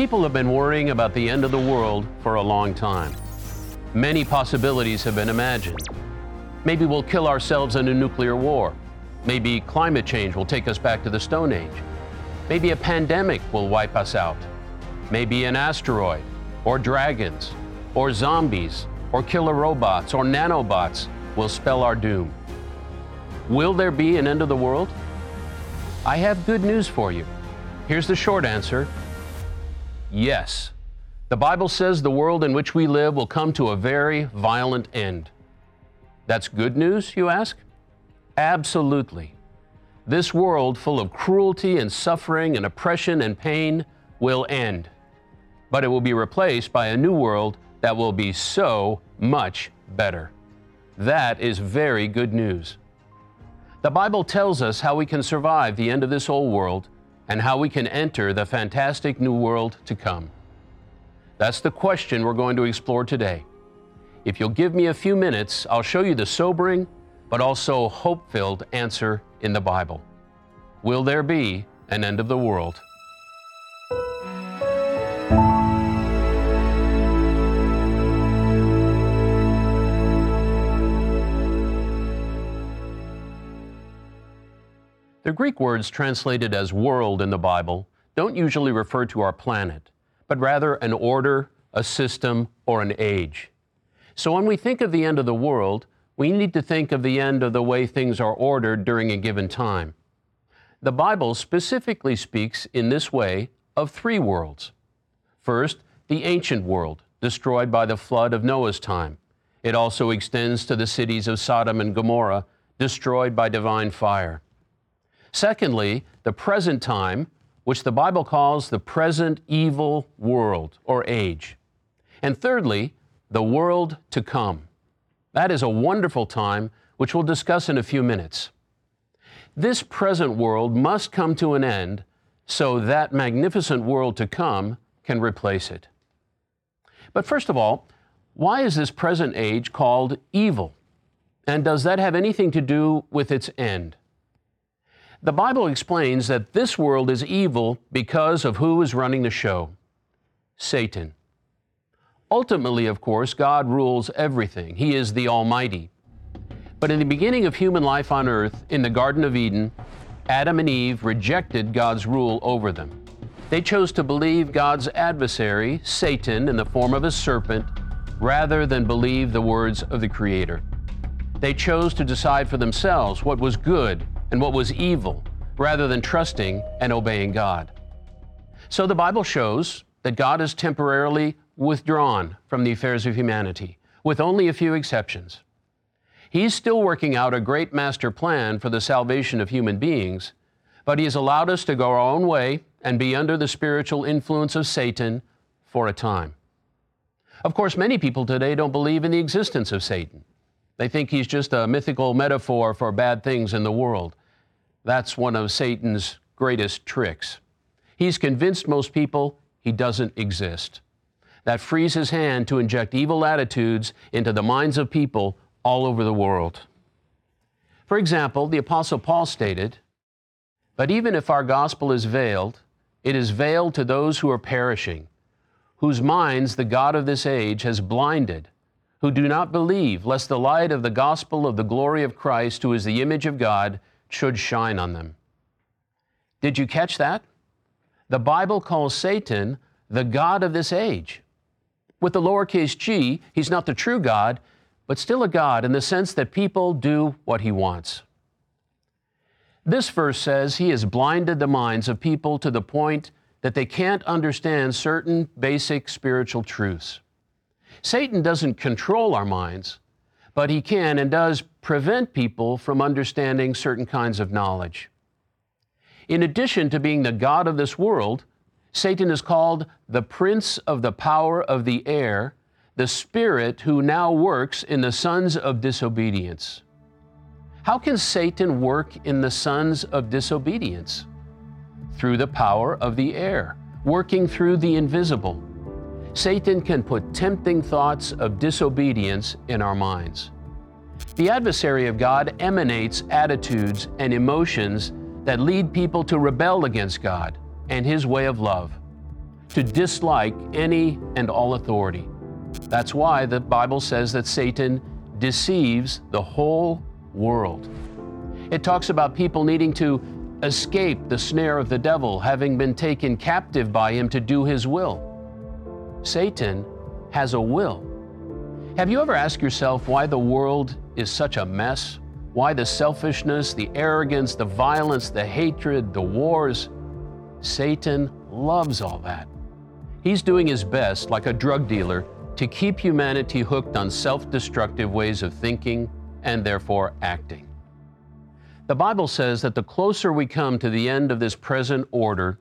People have been worrying about the end of the world for a long time. Many possibilities have been imagined. Maybe we'll kill ourselves in a nuclear war. Maybe climate change will take us back to the Stone Age. Maybe a pandemic will wipe us out. Maybe an asteroid, or dragons, or zombies, or killer robots, or nanobots will spell our doom. Will there be an end of the world? I have good news for you. Here's the short answer yes. The Bible says the world in which we live will come to a very violent end. That's good news, you ask? Absolutely. This world full of cruelty and suffering and oppression and pain will end. But it will be replaced by a new world that will be so much better. That is very good news. The Bible tells us how we can survive the end of this old world and how we can enter the fantastic new world to come. That's the question we're going to explore today. If you'll give me a few minutes, I'll show you the sobering but also hope filled answer in the Bible. Will there be an end of the world? The Greek words translated as world in the Bible don't usually refer to our planet, but rather an order, a system, or an age. So when we think of the end of the world, we need to think of the end of the way things are ordered during a given time. The Bible specifically speaks in this way of three worlds. First, the ancient world, destroyed by the flood of Noah's time. It also extends to the cities of Sodom and Gomorrah, destroyed by divine fire. Secondly, the present time, which the Bible calls the present evil world or age. And thirdly, the world to come. That is a wonderful time, which we'll discuss in a few minutes. This present world must come to an end so that magnificent world to come can replace it. But first of all, why is this present age called evil? And does that have anything to do with its end? The Bible explains that this world is evil because of who is running the show Satan. Ultimately, of course, God rules everything. He is the Almighty. But in the beginning of human life on earth, in the Garden of Eden, Adam and Eve rejected God's rule over them. They chose to believe God's adversary, Satan, in the form of a serpent, rather than believe the words of the Creator. They chose to decide for themselves what was good and what was evil, rather than trusting and obeying God. So the Bible shows that God is temporarily withdrawn from the affairs of humanity, with only a few exceptions. He's still working out a great master plan for the salvation of human beings, but He has allowed us to go our own way and be under the spiritual influence of Satan for a time. Of course, many people today don't believe in the existence of Satan. They think he's just a mythical metaphor for bad things in the world. That's one of Satan's greatest tricks. He's convinced most people he doesn't exist that frees his hand to inject evil attitudes into the minds of people all over the world. For example, the Apostle Paul stated, But even if our gospel is veiled, it is veiled to those who are perishing, whose minds the God of this age has blinded, who do not believe, lest the light of the gospel of the glory of Christ, who is the image of God, should shine on them. Did you catch that? The Bible calls Satan the God of this age. With the lowercase g, he's not the true God, but still a God in the sense that people do what he wants. This verse says he has blinded the minds of people to the point that they can't understand certain basic spiritual truths. Satan doesn't control our minds, but he can and does prevent people from understanding certain kinds of knowledge. In addition to being the God of this world, Satan is called the prince of the power of the air, the spirit who now works in the sons of disobedience. How can Satan work in the sons of disobedience? Through the power of the air, working through the invisible. Satan can put tempting thoughts of disobedience in our minds. The adversary of God emanates attitudes and emotions that lead people to rebel against God and His way of love. to dislike any and all authority. That's why the Bible says that Satan deceives the whole world. It talks about people needing to escape the snare of the devil, having been taken captive by him to do his will. Satan has a will. Have you ever asked yourself why the world is such a mess? Why the selfishness, the arrogance, the violence, the hatred, the wars? Satan loves all that. He's doing his best, like a drug dealer, to keep humanity hooked on self destructive ways of thinking and therefore acting. The Bible says that the closer we come to the end of this present order,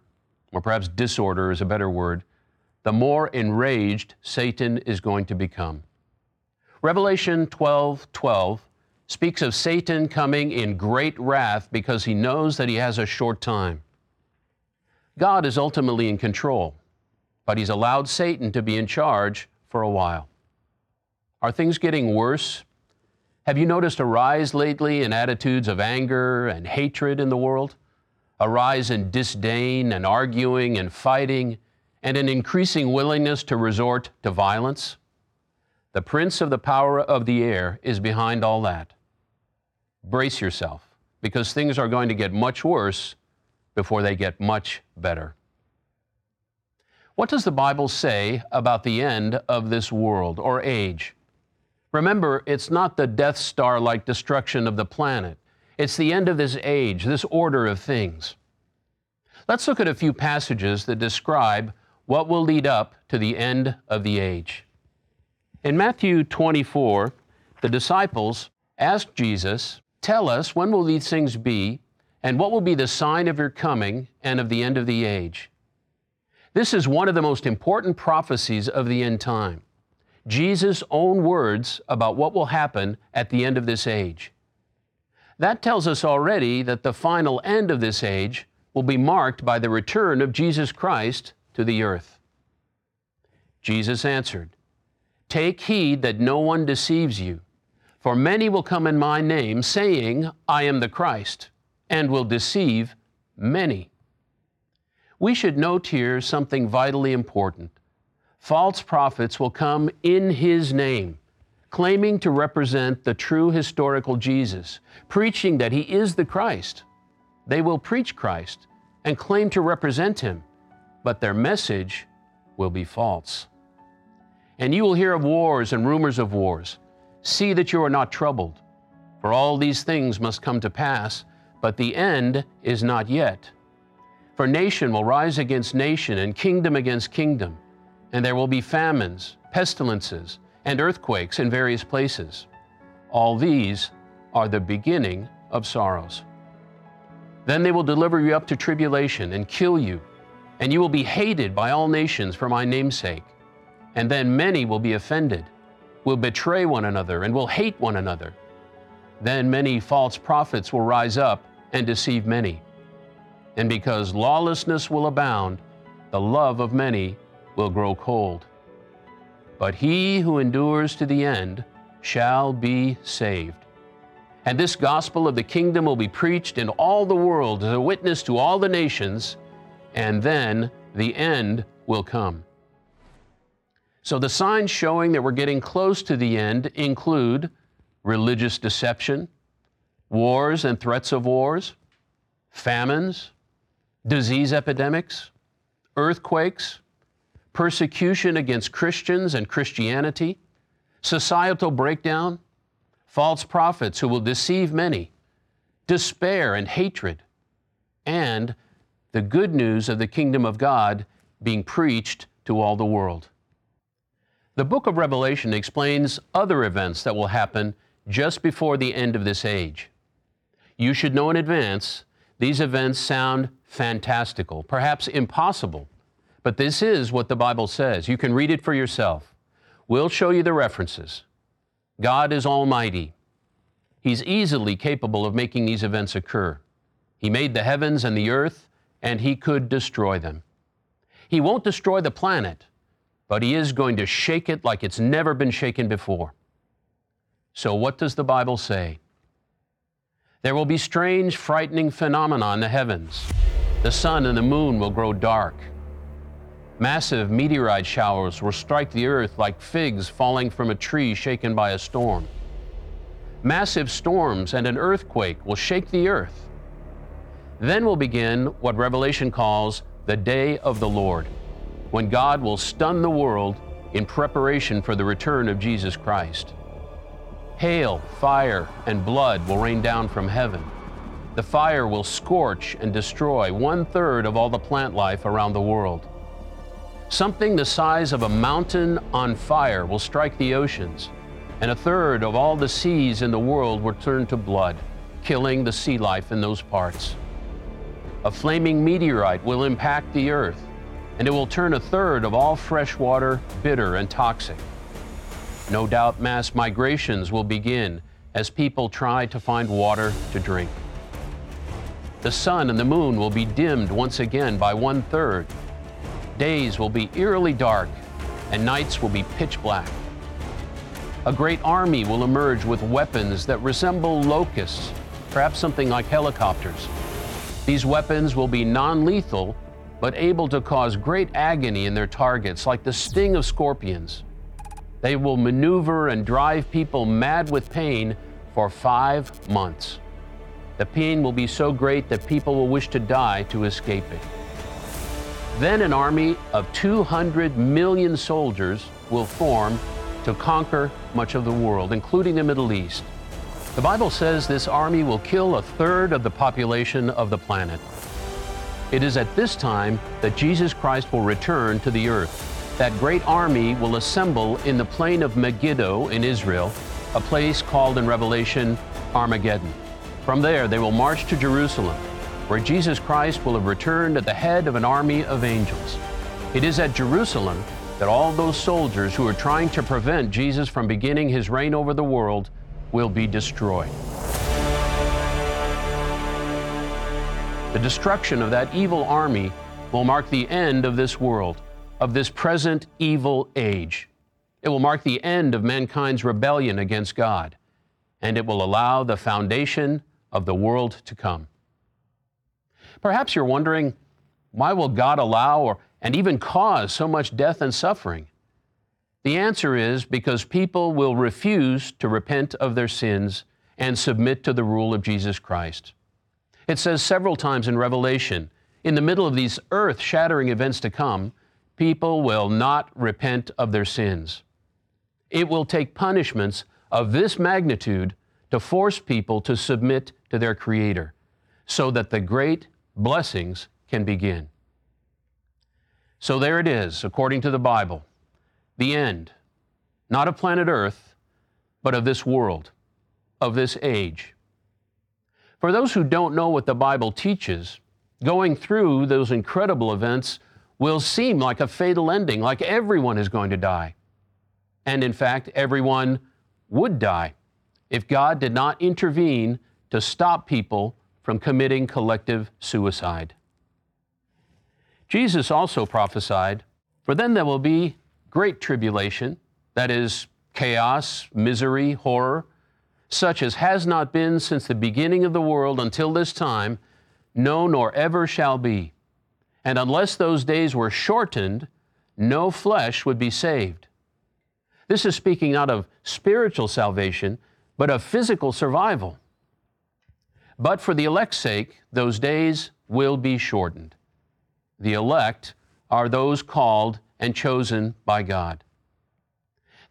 or perhaps disorder is a better word, the more enraged Satan is going to become. Revelation 12 12 speaks of Satan coming in great wrath because he knows that he has a short time. God is ultimately in control, but he's allowed Satan to be in charge for a while. Are things getting worse? Have you noticed a rise lately in attitudes of anger and hatred in the world? A rise in disdain and arguing and fighting, and an increasing willingness to resort to violence? The prince of the power of the air is behind all that. Brace yourself, because things are going to get much worse before they get much better. What does the Bible say about the end of this world or age? Remember, it's not the Death Star like destruction of the planet. It's the end of this age, this order of things. Let's look at a few passages that describe what will lead up to the end of the age. In Matthew 24, the disciples asked Jesus, Tell us, when will these things be, and what will be the sign of your coming and of the end of the age? This is one of the most important prophecies of the end time. Jesus' own words about what will happen at the end of this age. That tells us already that the final end of this age will be marked by the return of Jesus Christ to the earth. Jesus answered, Take heed that no one deceives you, for many will come in my name, saying, I am the Christ, and will deceive many. We should note here something vitally important. False prophets will come in his name, claiming to represent the true historical Jesus, preaching that he is the Christ. They will preach Christ and claim to represent him, but their message will be false. And you will hear of wars and rumors of wars. See that you are not troubled, for all these things must come to pass, but the end is not yet. For nation will rise against nation, and kingdom against kingdom, and there will be famines, pestilences, and earthquakes in various places. All these are the beginning of sorrows. Then they will deliver you up to tribulation and kill you, and you will be hated by all nations for my name's sake. And then many will be offended, will betray one another, and will hate one another. Then many false prophets will rise up and deceive many. And because lawlessness will abound, the love of many will grow cold. But he who endures to the end shall be saved. And this gospel of the kingdom will be preached in all the world as a witness to all the nations, and then the end will come. So the signs showing that we're getting close to the end include religious deception, wars and threats of wars, famines, disease epidemics, earthquakes, persecution against Christians and Christianity, societal breakdown, false prophets who will deceive many, despair and hatred, and the good news of the kingdom of God being preached to all the world. The book of Revelation explains other events that will happen just before the end of this age. You should know in advance these events sound fantastical, perhaps impossible, but this is what the Bible says. You can read it for yourself. We'll show you the references. God is almighty. He's easily capable of making these events occur. He made the heavens and the earth, and He could destroy them. He won't destroy the planet, but he is going to shake it like it's never been shaken before. So, what does the Bible say? There will be strange, frightening phenomena in the heavens. The sun and the moon will grow dark. Massive meteorite showers will strike the earth like figs falling from a tree shaken by a storm. Massive storms and an earthquake will shake the earth. Then will begin what Revelation calls the day of the Lord, when God will stun the world in preparation for the return of Jesus Christ. Hail, fire, and blood will rain down from heaven. The fire will scorch and destroy one third of all the plant life around the world. Something the size of a mountain on fire will strike the oceans, and a third of all the seas in the world will turn to blood, killing the sea life in those parts. A flaming meteorite will impact the earth, and it will turn a third of all fresh water bitter and toxic. No doubt mass migrations will begin as people try to find water to drink. The sun and the moon will be dimmed once again by one third, Days will be eerily dark, and nights will be pitch black. A great army will emerge with weapons that resemble locusts, perhaps something like helicopters. These weapons will be non lethal, but able to cause great agony in their targets, like the sting of scorpions. They will maneuver and drive people mad with pain for five months. The pain will be so great that people will wish to die to escape it. Then an army of 200 million soldiers will form to conquer much of the world, including the Middle East. The Bible says this army will kill a third of the population of the planet. It is at this time that Jesus Christ will return to the earth. That great army will assemble in the plain of Megiddo in Israel, a place called in Revelation Armageddon. From there, they will march to Jerusalem where Jesus Christ will have returned at the head of an army of angels. It is at Jerusalem that all those soldiers who are trying to prevent Jesus from beginning his reign over the world will be destroyed. The destruction of that evil army will mark the end of this world, of this present evil age. It will mark the end of mankind's rebellion against God, and it will allow the foundation of the world to come. Perhaps you're wondering, why will God allow or, and even cause so much death and suffering? The answer is because people will refuse to repent of their sins and submit to the rule of Jesus Christ. It says several times in Revelation, in the middle of these earth shattering events to come, people will not repent of their sins. It will take punishments of this magnitude to force people to submit to their Creator, so that the great blessings can begin. So there it is, according to the Bible, the end, not of planet Earth, but of this world, of this age. For those who don't know what the Bible teaches, going through those incredible events will seem like a fatal ending, like everyone is going to die. And in fact, everyone would die if God did not intervene to stop people from committing collective suicide. Jesus also prophesied, For then there will be great tribulation, that is, chaos, misery, horror, such as has not been since the beginning of the world until this time, no, nor ever shall be. And unless those days were shortened, no flesh would be saved. This is speaking not of spiritual salvation, but of physical survival. But for the elect's sake, those days will be shortened. The elect are those called and chosen by God.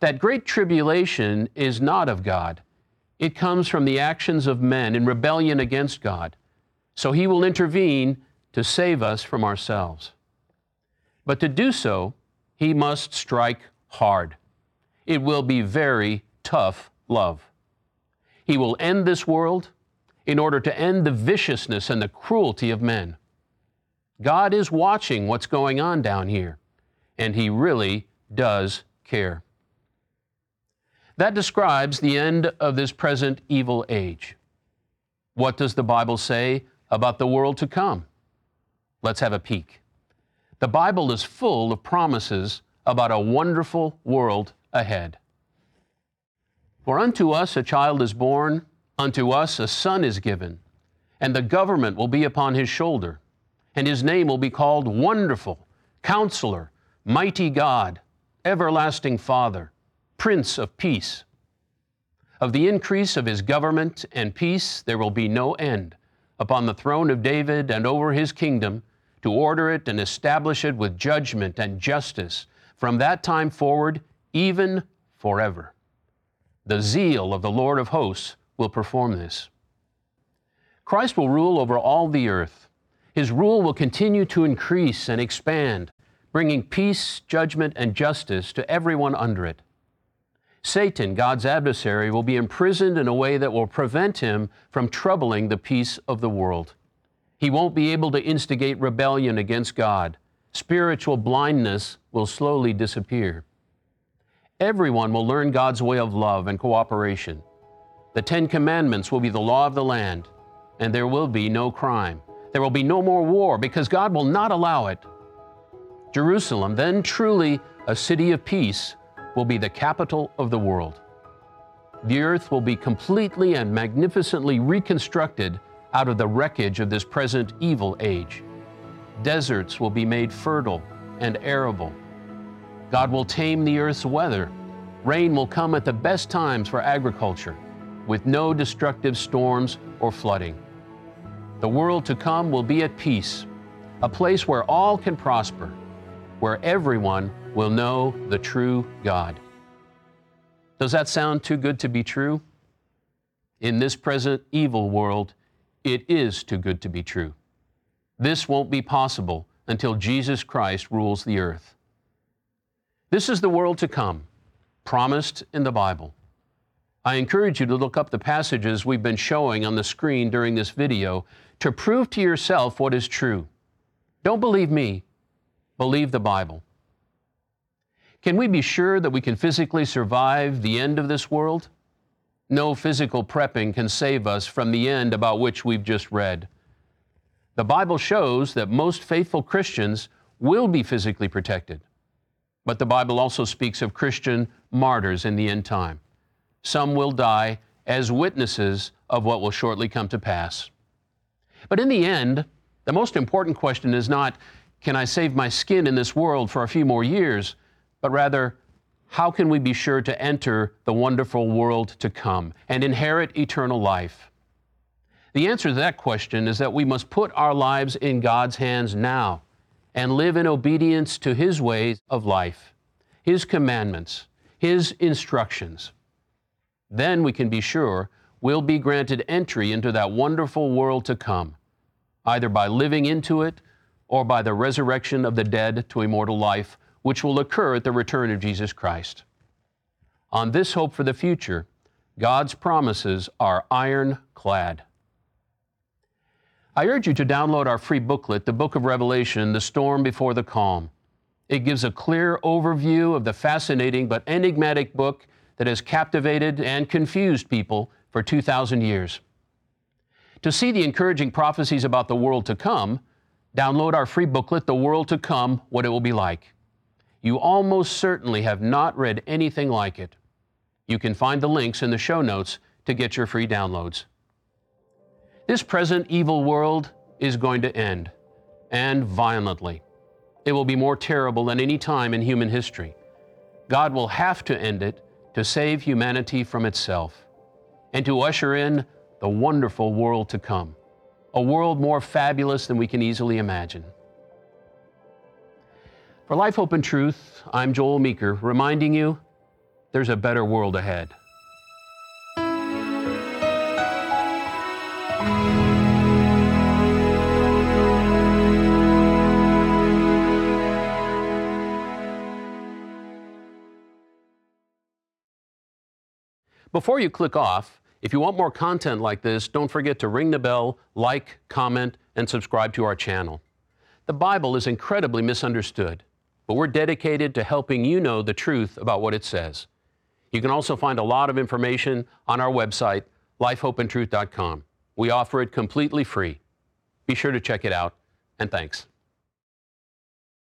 That great tribulation is not of God. It comes from the actions of men in rebellion against God. So he will intervene to save us from ourselves. But to do so, he must strike hard. It will be very tough love. He will end this world in order to end the viciousness and the cruelty of men. God is watching what's going on down here, and He really does care. That describes the end of this present evil age. What does the Bible say about the world to come? Let's have a peek. The Bible is full of promises about a wonderful world ahead. For unto us a child is born Unto us a son is given, and the government will be upon his shoulder, and his name will be called Wonderful, Counselor, Mighty God, Everlasting Father, Prince of Peace. Of the increase of his government and peace there will be no end upon the throne of David and over his kingdom, to order it and establish it with judgment and justice from that time forward, even forever. The zeal of the Lord of hosts will perform this. Christ will rule over all the earth. His rule will continue to increase and expand, bringing peace, judgment, and justice to everyone under it. Satan, God's adversary, will be imprisoned in a way that will prevent him from troubling the peace of the world. He won't be able to instigate rebellion against God. Spiritual blindness will slowly disappear. Everyone will learn God's way of love and cooperation. The Ten Commandments will be the law of the land, and there will be no crime. There will be no more war because God will not allow it. Jerusalem, then truly a city of peace, will be the capital of the world. The earth will be completely and magnificently reconstructed out of the wreckage of this present evil age. Deserts will be made fertile and arable. God will tame the earth's weather. Rain will come at the best times for agriculture, with no destructive storms or flooding. The world to come will be at peace, a place where all can prosper, where everyone will know the true God. Does that sound too good to be true? In this present evil world, it is too good to be true. This won't be possible until Jesus Christ rules the earth. This is the world to come, promised in the Bible. I encourage you to look up the passages we've been showing on the screen during this video to prove to yourself what is true. Don't believe me, believe the Bible. Can we be sure that we can physically survive the end of this world? No physical prepping can save us from the end about which we've just read. The Bible shows that most faithful Christians will be physically protected. But the Bible also speaks of Christian martyrs in the end time. Some will die as witnesses of what will shortly come to pass. But in the end, the most important question is not, can I save my skin in this world for a few more years? But rather, how can we be sure to enter the wonderful world to come and inherit eternal life? The answer to that question is that we must put our lives in God's hands now and live in obedience to His ways of life, His commandments, His instructions. Then we can be sure we'll be granted entry into that wonderful world to come, either by living into it or by the resurrection of the dead to immortal life which will occur at the return of Jesus Christ. On this hope for the future, God's promises are ironclad. I urge you to download our free booklet, The Book of Revelation The Storm Before the Calm. It gives a clear overview of the fascinating but enigmatic book that has captivated and confused people for 2,000 years. To see the encouraging prophecies about the world to come, download our free booklet, The World to Come What It Will Be Like. You almost certainly have not read anything like it. You can find the links in the show notes to get your free downloads. This present evil world is going to end, and violently. It will be more terrible than any time in human history. God will have to end it to save humanity from itself and to usher in the wonderful world to come, a world more fabulous than we can easily imagine. For Life, Hope, and Truth, I'm Joel Meeker, reminding you there's a better world ahead. Before you click off, if you want more content like this, don't forget to ring the bell, like, comment, and subscribe to our channel. The Bible is incredibly misunderstood but we're dedicated to helping you know the truth about what it says. You can also find a lot of information on our website, lifehopeandtruth.com. We offer it completely free. Be sure to check it out, and thanks.